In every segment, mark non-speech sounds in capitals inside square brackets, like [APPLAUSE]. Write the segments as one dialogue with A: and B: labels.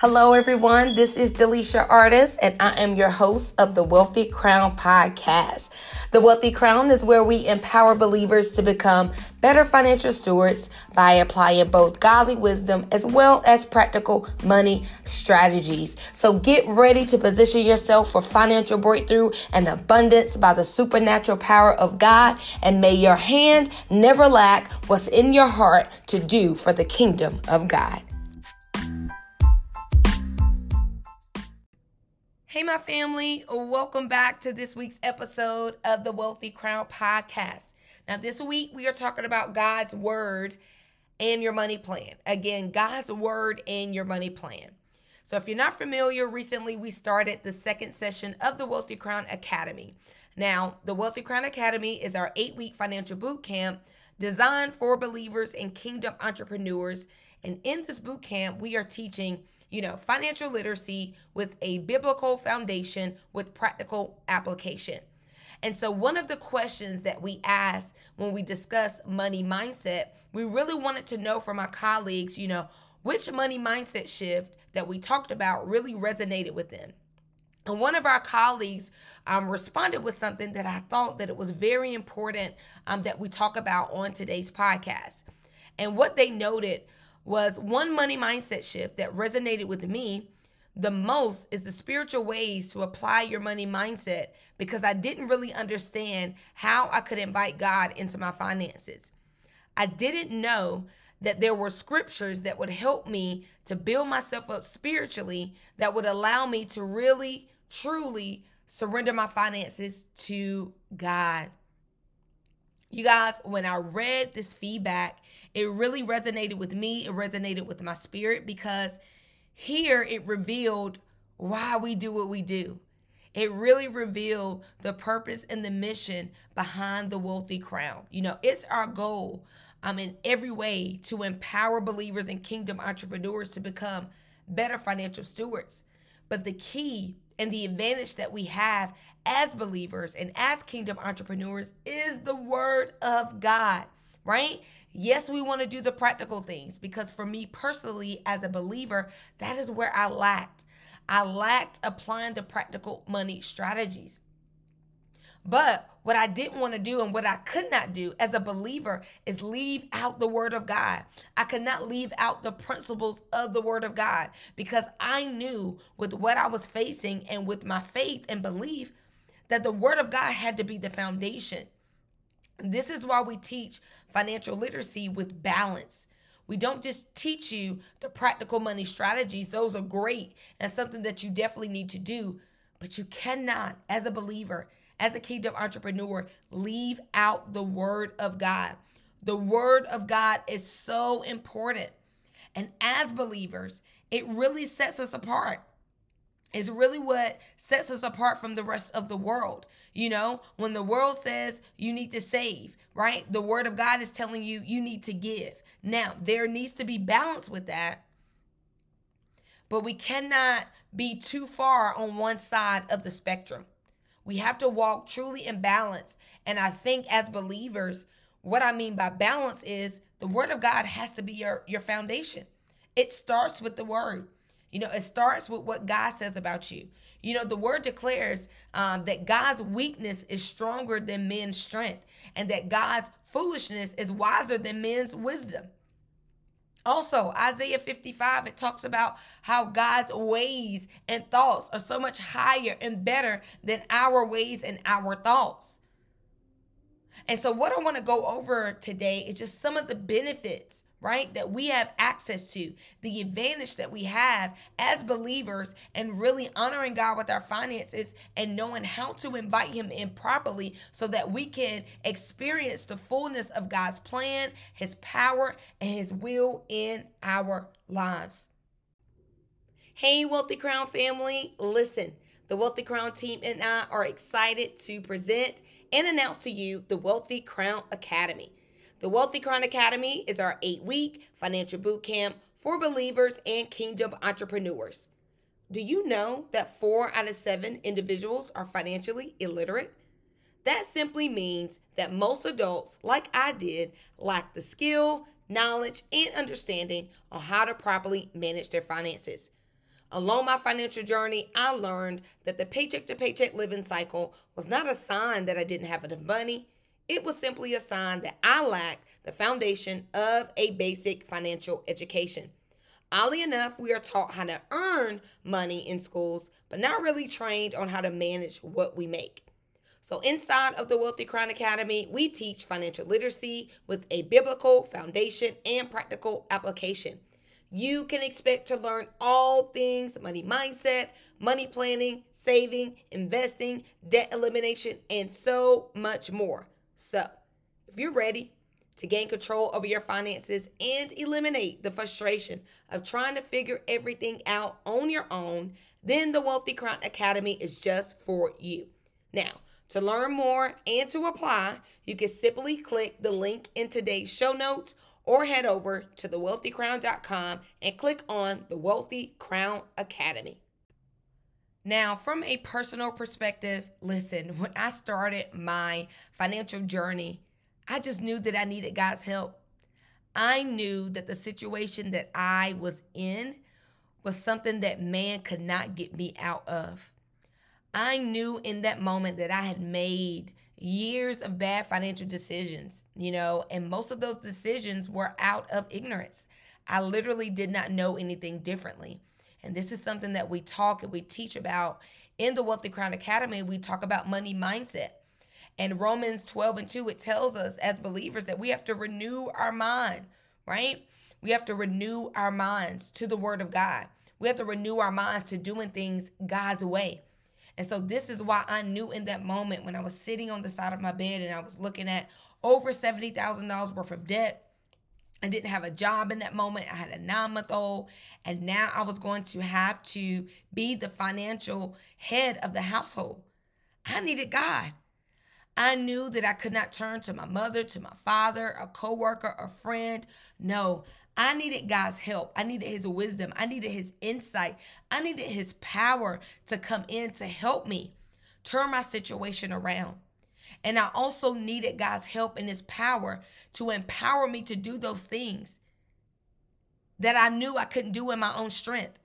A: Hello, everyone. This is Delisha Artist, and I am your host of the Wealthy Crown podcast. The Wealthy Crown is where we empower believers to become better financial stewards by applying both godly wisdom as well as practical money strategies. So get ready to position yourself for financial breakthrough and abundance by the supernatural power of God, and may your hand never lack what's in your heart to do for the kingdom of God. Hey, my family, welcome back to this week's episode of the Wealthy Crown podcast. Now, this week we are talking about God's word and your money plan. Again, God's word and your money plan. So, if you're not familiar, recently we started the second session of the Wealthy Crown Academy. Now, the Wealthy Crown Academy is our eight week financial boot camp designed for believers and kingdom entrepreneurs. And in this boot camp, we are teaching you know, financial literacy with a biblical foundation with practical application. And so, one of the questions that we asked when we discuss money mindset, we really wanted to know from our colleagues, you know, which money mindset shift that we talked about really resonated with them. And one of our colleagues um, responded with something that I thought that it was very important um, that we talk about on today's podcast. And what they noted was one money mindset shift that resonated with me the most is the spiritual ways to apply your money mindset because I didn't really understand how I could invite God into my finances. I didn't know that there were scriptures that would help me to build myself up spiritually that would allow me to really, truly surrender my finances to God. You guys, when I read this feedback, it really resonated with me. It resonated with my spirit because here it revealed why we do what we do. It really revealed the purpose and the mission behind the wealthy crown. You know, it's our goal um, in every way to empower believers and kingdom entrepreneurs to become better financial stewards. But the key and the advantage that we have as believers and as kingdom entrepreneurs is the word of God, right? Yes, we want to do the practical things because for me personally, as a believer, that is where I lacked. I lacked applying the practical money strategies. But what I didn't want to do and what I could not do as a believer is leave out the word of God. I could not leave out the principles of the word of God because I knew with what I was facing and with my faith and belief that the word of God had to be the foundation. This is why we teach financial literacy with balance. We don't just teach you the practical money strategies, those are great and something that you definitely need to do. But you cannot, as a believer, as a kingdom entrepreneur, leave out the word of God. The word of God is so important. And as believers, it really sets us apart It's really what sets us apart from the rest of the world. You know, when the world says you need to save, right? The word of God is telling you you need to give. Now, there needs to be balance with that, but we cannot be too far on one side of the spectrum. We have to walk truly in balance. And I think as believers, what I mean by balance is the word of God has to be your, your foundation. It starts with the word. You know, it starts with what God says about you. You know, the word declares um, that God's weakness is stronger than men's strength, and that God's foolishness is wiser than men's wisdom. Also, Isaiah 55, it talks about how God's ways and thoughts are so much higher and better than our ways and our thoughts. And so, what I want to go over today is just some of the benefits right? That we have access to, the advantage that we have as believers, and really honoring God with our finances and knowing how to invite Him in properly so that we can experience the fullness of God's plan, His power, and His will in our lives. Hey, Wealthy Crown family, listen. The Wealthy Crown team and I are excited to present and announce to you the Wealthy Crown Academy. The Wealthy Crown Academy is our eight week financial boot camp for believers and kingdom entrepreneurs. Do you know that four out of seven individuals are financially illiterate? That simply means that most adults, like I did, lack the skill, knowledge, and understanding on how to properly manage their finances. Along my financial journey, I learned that the paycheck to paycheck living cycle was not a sign that I didn't have enough money. It was simply a sign that I lacked the foundation of a basic financial education. Oddly enough, we are taught how to earn money in schools, but not really trained on how to manage what we make. So, inside of the Wealthy Crown Academy, we teach financial literacy with a biblical foundation and practical application. You can expect to learn all things money mindset, money planning, saving, investing, debt elimination, and so much more. So, if you're ready to gain control over your finances and eliminate the frustration of trying to figure everything out on your own, then the Wealthy Crown Academy is just for you. Now, to learn more and to apply, you can simply click the link in today's show notes or head over to thewealthycrown.com and click on the Wealthy Crown Academy. Now, from a personal perspective, listen, when I started my financial journey, I just knew that I needed God's help. I knew that the situation that I was in was something that man could not get me out of. I knew in that moment that I had made years of bad financial decisions, you know, and most of those decisions were out of ignorance. I literally did not know anything differently. And this is something that we talk and we teach about in the Wealthy Crown Academy. We talk about money mindset. And Romans 12 and 2, it tells us as believers that we have to renew our mind, right? We have to renew our minds to the word of God. We have to renew our minds to doing things God's way. And so this is why I knew in that moment when I was sitting on the side of my bed and I was looking at over $70,000 worth of debt I didn't have a job in that moment. I had a nine month old, and now I was going to have to be the financial head of the household. I needed God. I knew that I could not turn to my mother, to my father, a coworker, a friend. No, I needed God's help. I needed his wisdom. I needed his insight. I needed his power to come in to help me turn my situation around. And I also needed God's help and his power to empower me to do those things that I knew I couldn't do in my own strength.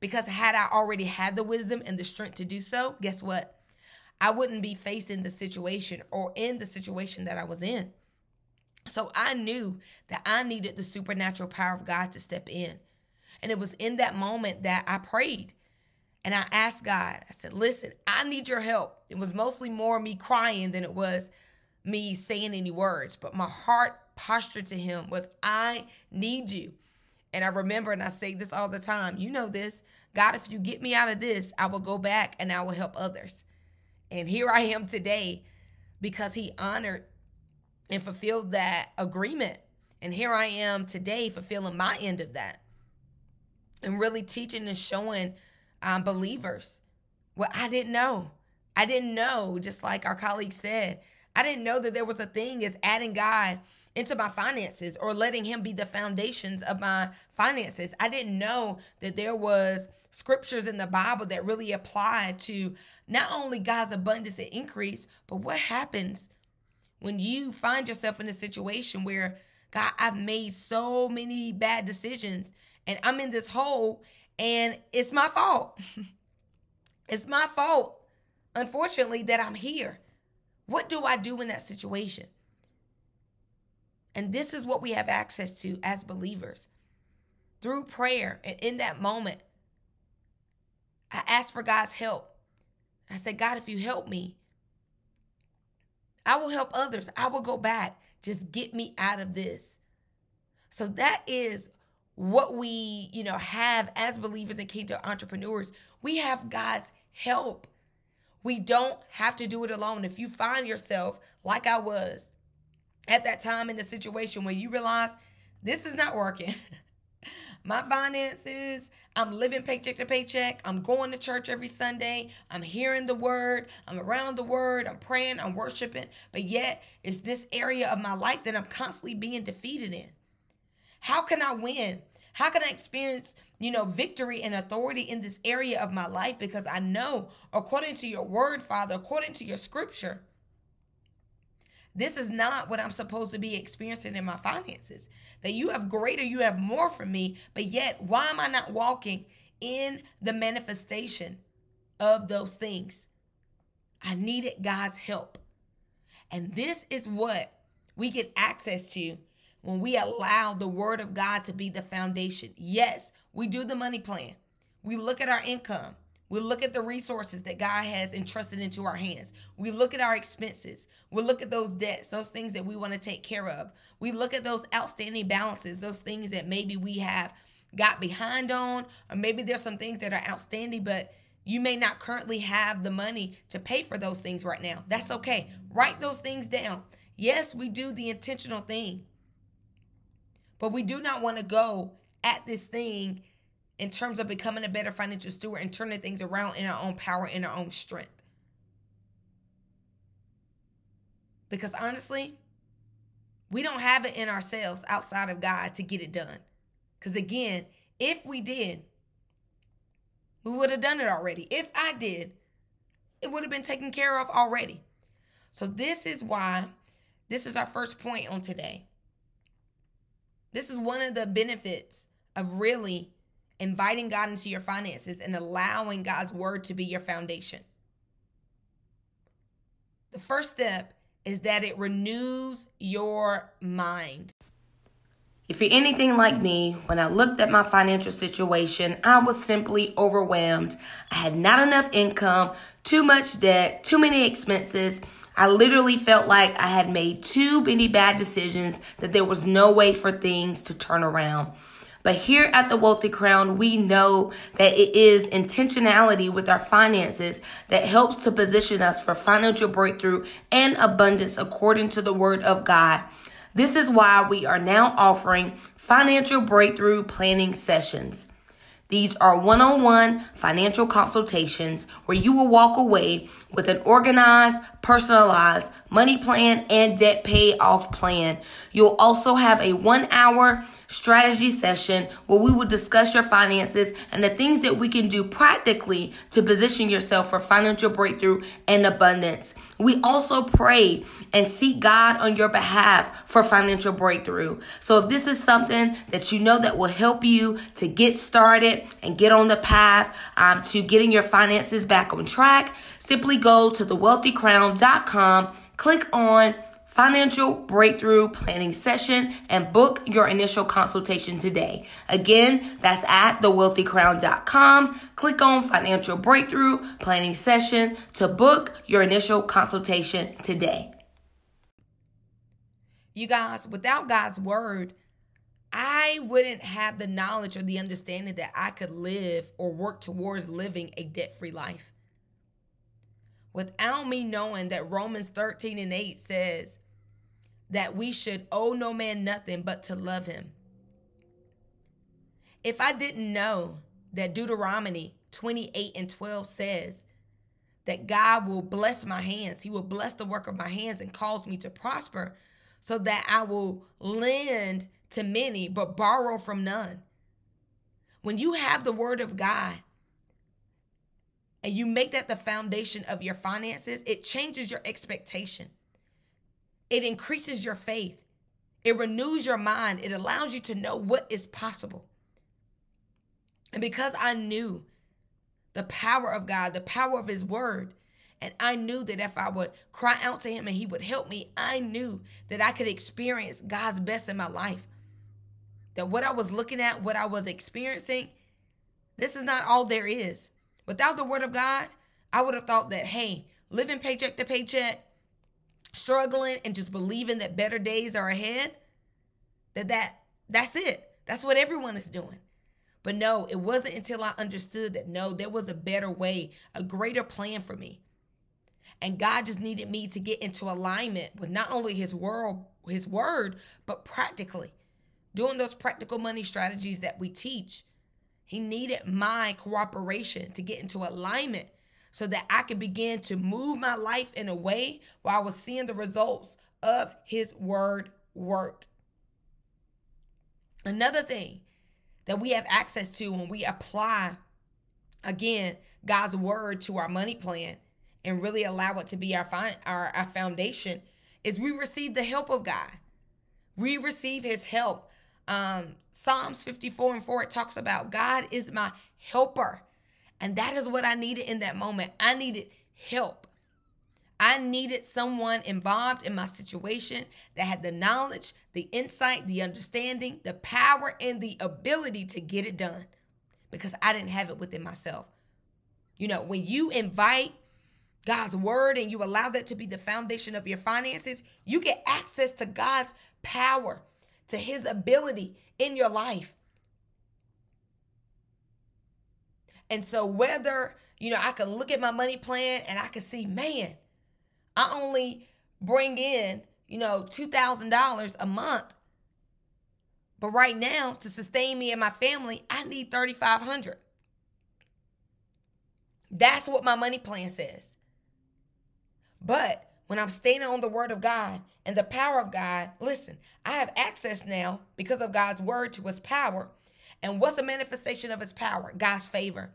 A: Because had I already had the wisdom and the strength to do so, guess what? I wouldn't be facing the situation or in the situation that I was in. So I knew that I needed the supernatural power of God to step in. And it was in that moment that I prayed and I asked God, I said, listen, I need your help. It was mostly more me crying than it was me saying any words, but my heart posture to Him was, I need you. And I remember, and I say this all the time, you know this God, if you get me out of this, I will go back and I will help others. And here I am today because He honored and fulfilled that agreement. And here I am today fulfilling my end of that and really teaching and showing um, believers Well, I didn't know. I didn't know, just like our colleague said, I didn't know that there was a thing as adding God into my finances or letting him be the foundations of my finances. I didn't know that there was scriptures in the Bible that really apply to not only God's abundance and increase, but what happens when you find yourself in a situation where God, I've made so many bad decisions and I'm in this hole and it's my fault. it's my fault, unfortunately, that I'm here. What do I do in that situation? And this is what we have access to as believers. Through prayer and in that moment, I asked for God's help. I said, God, if you help me, I will help others. I will go back. Just get me out of this. So that is what we, you know, have as believers and kingdom entrepreneurs. We have God's help. We don't have to do it alone. If you find yourself like I was at that time in the situation where you realize this is not working. [LAUGHS] My finances, I'm living paycheck to paycheck. I'm going to church every Sunday. I'm hearing the word. I'm around the word. I'm praying. I'm worshiping. But yet, it's this area of my life that I'm constantly being defeated in. How can I win? How can I experience, you know, victory and authority in this area of my life? Because I know, according to your word, Father, according to your scripture, this is not what I'm supposed to be experiencing in my finances. That you have greater, you have more for me, but yet, why am I not walking in the manifestation of those things, I needed God's help. And this is what we get access to when we allow the word of God to be the foundation. Yes, we do the money plan. We look at our income. We look at the resources that God has entrusted into our hands. We look at our expenses. We look at those debts, those things that we want to take care of. We look at those outstanding balances, those things that maybe we have got behind on, or maybe there's some things that are outstanding, but you may not currently have the money to pay for those things right now. That's okay. Write those things down. Yes, we do the intentional thing, but we do not want to go at this thing in terms of becoming a better financial steward and turning things around in our own power, in our own strength. Because honestly, we don't have it in ourselves outside of God to get it done. Because again, if we did, we would have done it already. If I did, it would have been taken care of already. So, this is why this is our first point on today. This is one of the benefits of really inviting God into your finances and allowing God's word to be your foundation. The first step is that it renews your mind. If you're anything like me, when I looked at my financial situation, I was simply overwhelmed. I had not enough income, too much debt, too many expenses. I literally felt like I had made too many bad decisions that there was no way for things to turn around. But here at the Wealthy Crown, we know that it is intentionality with our finances that helps to position us for financial breakthrough and abundance according to the Word of God. This is why we are now offering financial breakthrough planning sessions. These are one on one financial consultations where you will walk away with an organized, personalized money plan and debt payoff plan. You'll also have a one hour strategy session where we will discuss your finances and the things that we can do practically to position yourself for financial breakthrough and abundance. We also pray and seek God on your behalf for financial breakthrough. So if this is something that you know that will help you to get started and get on the path um, to getting your finances back on track, simply go to thewealthycrown.com, click on financial breakthrough planning session and book your initial consultation today. Again, that's at thewealthycrown.com. Click on financial breakthrough planning session to book your initial consultation today. You guys, without God's word, I wouldn't have the knowledge or the understanding that I could live or work towards living a debt free life. Without me knowing that Romans 13 and 8 says, that we should owe no man nothing but to love him. If I didn't know that Deuteronomy 28 and 12 says that God will bless my hands, He will bless the work of my hands and cause me to prosper, so that I will lend to many but borrow from none. When you have the word of God, and you make that the foundation of your finances, it changes your expectation. It increases your faith. It renews your mind. It allows you to know what is possible. And because I knew the power of God, the power of His Word, and I knew that if I would cry out to Him and He would help me, I knew that I could experience God's best in my life. That what I was looking at, what I was experiencing, this is not all there is. Without the Word of God, I would have thought that, hey, living paycheck to paycheck, struggling and just believing that better days are ahead, that that that's it. That's what everyone is doing. But no, it wasn't until I understood that no, there was a better way, a greater plan for me. And God just needed me to get into alignment with not only his world, his word, but practically doing those practical money strategies that we teach. He needed my cooperation to get into alignment so that I could begin to move my life in a way where I was seeing the results of his word work. Another thing that we have access to when we apply, again, God's word to our money plan and really allow it to be our, fi- our, our foundation is we receive the help of God. We receive his help. Um, Psalms 54 and 4, it talks about God is my helper. And that is what I needed in that moment. I needed help. I needed someone involved in my situation that had the knowledge, the insight, the understanding, the power, and the ability to get it done because I didn't have it within myself. You know, when you invite God's word and you allow that to be the foundation of your finances, you get access to God's power, to his ability in your life. And so, whether, you know, I can look at my money plan and I can see, man, I only bring in, you know, $2,000 a month. But right now, to sustain me and my family, I need 3500 That's what my money plan says. But when I'm standing on the word of God and the power of God, listen, I have access now because of God's word to his power. And what's a manifestation of his power? God's favor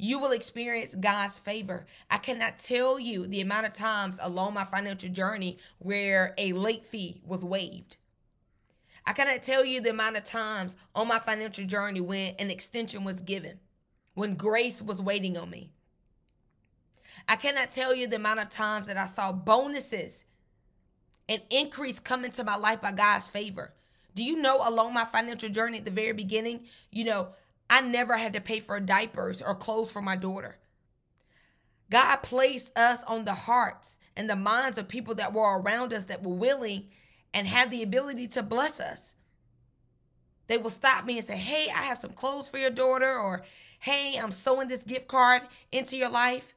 A: you will experience God's favor. I cannot tell you the amount of times along my financial journey where a late fee was waived. I cannot tell you the amount of times on my financial journey when an extension was given, when grace was waiting on me. I cannot tell you the amount of times that I saw bonuses and increase come into my life by God's favor. Do you know along my financial journey at the very beginning, you know, I never had to pay for diapers or clothes for my daughter. God placed us on the hearts and the minds of people that were around us that were willing and had the ability to bless us. They will stop me and say, Hey, I have some clothes for your daughter, or Hey, I'm sowing this gift card into your life.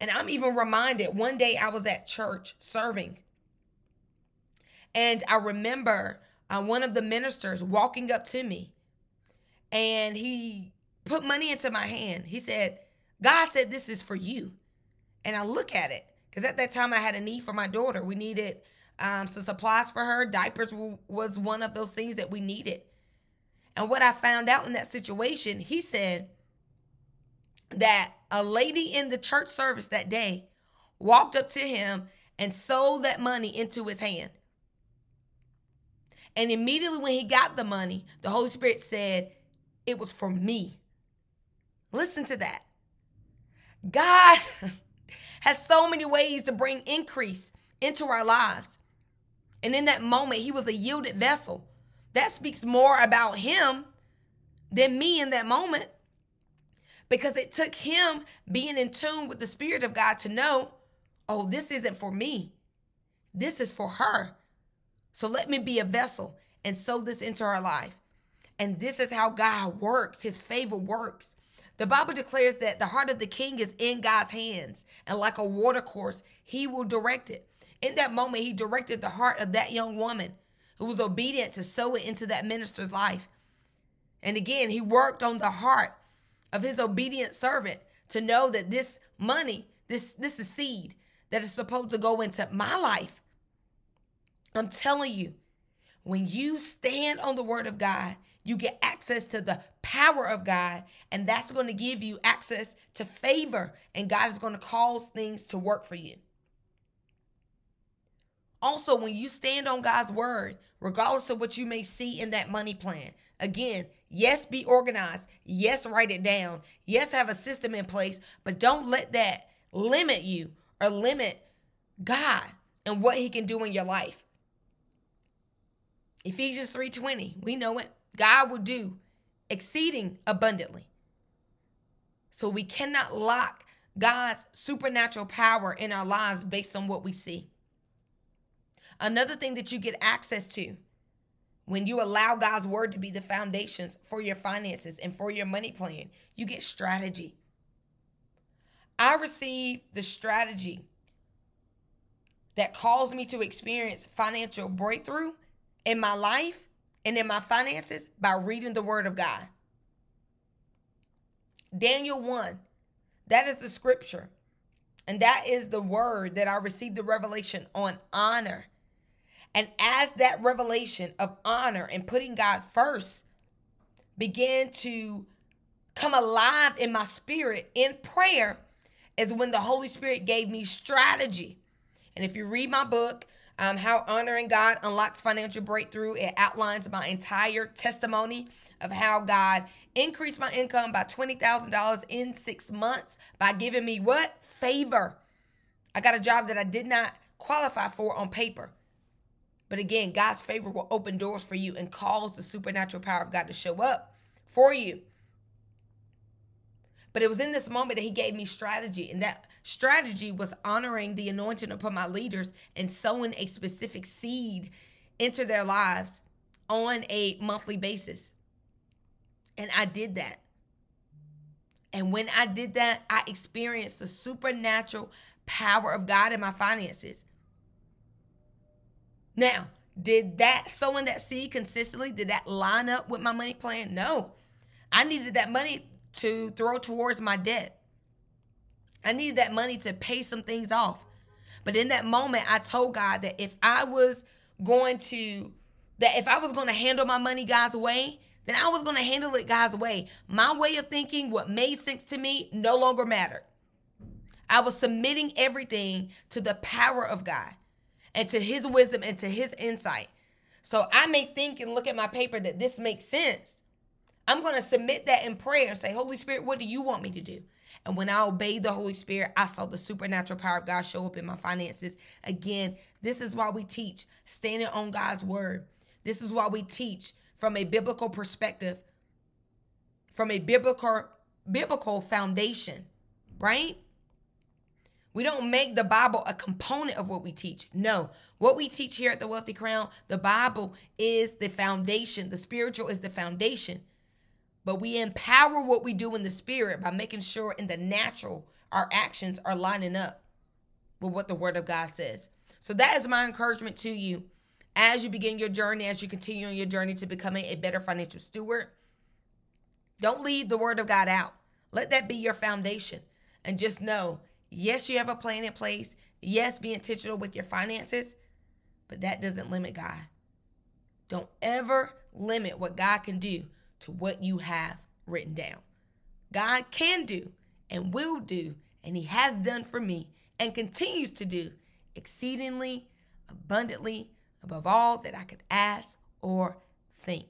A: And I'm even reminded one day I was at church serving. And I remember uh, one of the ministers walking up to me and he put money into my hand. He said, God said this is for you. And I look at it because at that time I had a need for my daughter. We needed um, some supplies for her. Diapers w- was one of those things that we needed. And what I found out in that situation, he said that a lady in the church service that day walked up to him and sold that money into his hand. And immediately when he got the money, the Holy Spirit said, it was for me. Listen to that. God [LAUGHS] has so many ways to bring increase into our lives. And in that moment, he was a yielded vessel. That speaks more about him than me in that moment because it took him being in tune with the Spirit of God to know, oh, this isn't for me. This is for her. So let me be a vessel and sow this into her life. And this is how God works, his favor works. The Bible declares that the heart of the king is in God's hands, and like a watercourse, he will direct it. In that moment, he directed the heart of that young woman who was obedient to sow it into that minister's life. And again, he worked on the heart of his obedient servant to know that this money, this this is seed that is supposed to go into my life. I'm telling you, when you stand on the word of God you get access to the power of God, and that's going to give you access to favor, and God is going to cause things to work for you. Also, when you stand on God's word, regardless of what you may see in that money plan, again, yes, be organized. Yes, write it down. Yes, have a system in place, but don't let that limit you or limit God and what he can do in your life. Ephesians 3:20, we know it. God will do exceeding abundantly. So we cannot lock God's supernatural power in our lives based on what we see. Another thing that you get access to when you allow God's word to be the foundations for your finances and for your money plan, you get strategy. I received the strategy that caused me to experience financial breakthrough in my life and in my finances by reading the word of God. Daniel 1, that is the scripture. And that is the word that I received the revelation on honor. And as that revelation of honor and putting God first began to come alive in my spirit in prayer, is when the Holy Spirit gave me strategy. And if you read my book, um, how honoring God unlocks financial breakthrough. It outlines my entire testimony of how God increased my income by $20,000 in six months by giving me what? Favor. I got a job that I did not qualify for on paper. But again, God's favor will open doors for you and cause the supernatural power of God to show up for you. But it was in this moment that he gave me strategy. And that strategy was honoring the anointing upon my leaders and sowing a specific seed into their lives on a monthly basis. And I did that. And when I did that, I experienced the supernatural power of God in my finances. Now, did that sowing that seed consistently, did that line up with my money plan? No. I needed that money to throw towards my debt. I needed that money to pay some things off. But in that moment, I told God that if I was going to, that if I was going to handle my money God's way, then I was going to handle it God's way. My way of thinking, what made sense to me, no longer mattered. I was submitting everything to the power of God and to his wisdom and to his insight. So I may think and look at my paper that this makes sense. I'm going to submit that in prayer and say, Holy Spirit, what do you want me to do? And when I obeyed the Holy Spirit, I saw the supernatural power of God show up in my finances. Again, this is why we teach standing on God's word. This is why we teach from a biblical perspective, from a biblical biblical foundation, right? We don't make the Bible a component of what we teach. No, what we teach here at the Wealthy Crown, the Bible is the foundation. The spiritual is the foundation. But we empower what we do in the spirit by making sure in the natural our actions are lining up with what the word of God says. So that is my encouragement to you as you begin your journey, as you continue on your journey to becoming a better financial steward. Don't leave the word of God out. Let that be your foundation. And just know, yes, you have a plan in place. Yes, be intentional with your finances, but that doesn't limit God. Don't ever limit what God can do to what you have written down. God can do and will do, and He has done for me and continues to do exceedingly abundantly above all that I could ask or think.